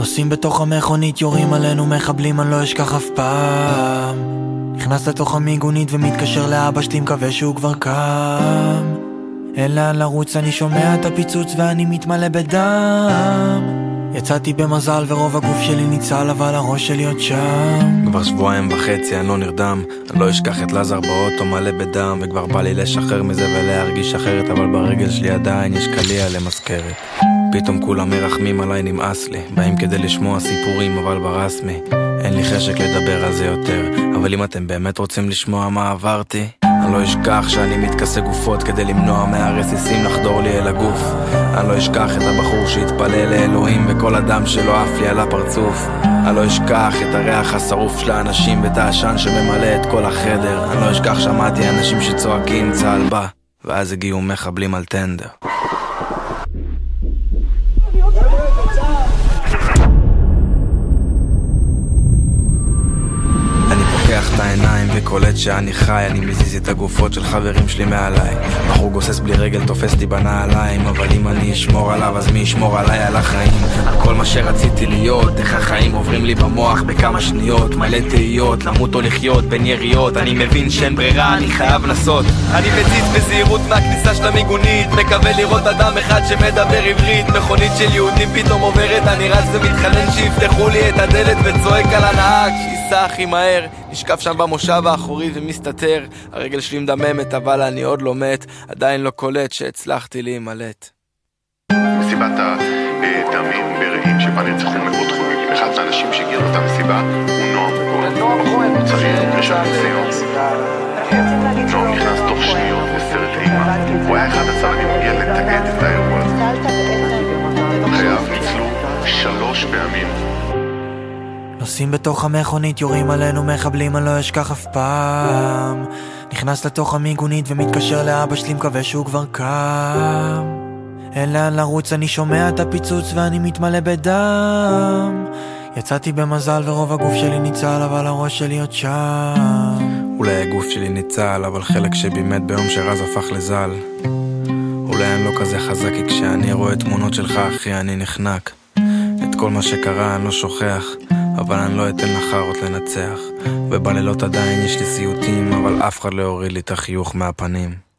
נוסעים בתוך המכונית, יורים עלינו מחבלים, אני לא אשכח אף פעם. נכנס לתוך המיגונית ומתקשר לאבא שלי, מקווה שהוא כבר קם. אין לאן לרוץ, אני שומע את הפיצוץ ואני מתמלא בדם. יצאתי במזל ורוב הגוף שלי ניצל, אבל הראש שלי עוד שם. כבר שבועיים וחצי אני לא נרדם. אני לא אשכח את לזר באוטו מלא בדם וכבר בא לי לשחרר מזה ולהרגיש אחרת אבל ברגל שלי עדיין יש קליע למזכרת. פתאום כולם מרחמים עליי נמאס לי. באים כדי לשמוע סיפורים אבל ברסמי אין לי חשק לדבר על זה יותר. אבל אם אתם באמת רוצים לשמוע מה עברתי אני לא אשכח שאני מתכסה גופות כדי למנוע מהרסיסים לחדור לי אל הגוף. אני לא אשכח את הבחור שהתפלל לאלוהים וכל אדם שלא עף לי על הפרצוף. אני לא אשכח את הריח השרוף של האנשים ואת העשן שממלא את כל החדר. אני לא אשכח שמעתי אנשים שצועקים צה"ל בא. ואז הגיעו מחבלים על טנדר וקולט שאני חי אני מזיז את הגופות של חברים שלי מעליי. בחור גוסס בלי רגל תופס אותי בנעליים אבל אם אני אשמור עליו אז מי ישמור עליי על החיים? על כל מה שרציתי להיות איך החיים עוברים לי במוח בכמה שניות מלא תהיות למות או לחיות בין יריות. אני מבין שאין ברירה אני חייב לנסות. אני מציץ בזהירות מהכניסה של המיגונית מקווה לראות אדם אחד שמדבר עברית. מכונית של יהודים פתאום עוברת אני רץ ומתחנן שיפתחו לי את הדלת וצועק על הנהג שייסע הכי מהר נשכב שם במושב האחורי ומסתתר הרגל שלי מדממת אבל אני עוד לא מת עדיין לא קולט שהצלחתי להימלט מסיבת הדמים ברעים שבה נרצחו מאות חוגגים. אחד מהאנשים שהגיעו לאותה מסיבה הוא נועם כהן. בחור צעיר, ראשון לציון. נועם נכנס תוך שניות לסרט אימה. הוא היה אחד הצלמים הגיע לתעד את האירוע הזה. חייו ניצלו שלוש פעמים. נוסעים בתוך המכונית, יורים עלינו מחבלים, אני לא אשכח אף פעם. נכנס לתוך המיגונית ומתקשר לאבא שלי, מקווה שהוא כבר קם. אין לאן לרוץ, אני שומע את הפיצוץ ואני מתמלא בדם. יצאתי במזל ורוב הגוף שלי ניצל, אבל הראש שלי עוד שם. אולי הגוף שלי ניצל, אבל חלק שבי מת ביום שרז הפך לזל. אולי אני לא כזה חזק, כי כשאני רואה תמונות שלך, אחי, אני נחנק. את כל מה שקרה אני לא שוכח, אבל אני לא אתן לחארות לנצח. ובלילות עדיין יש לי סיוטים, אבל אף אחד לא יוריד לי את החיוך מהפנים.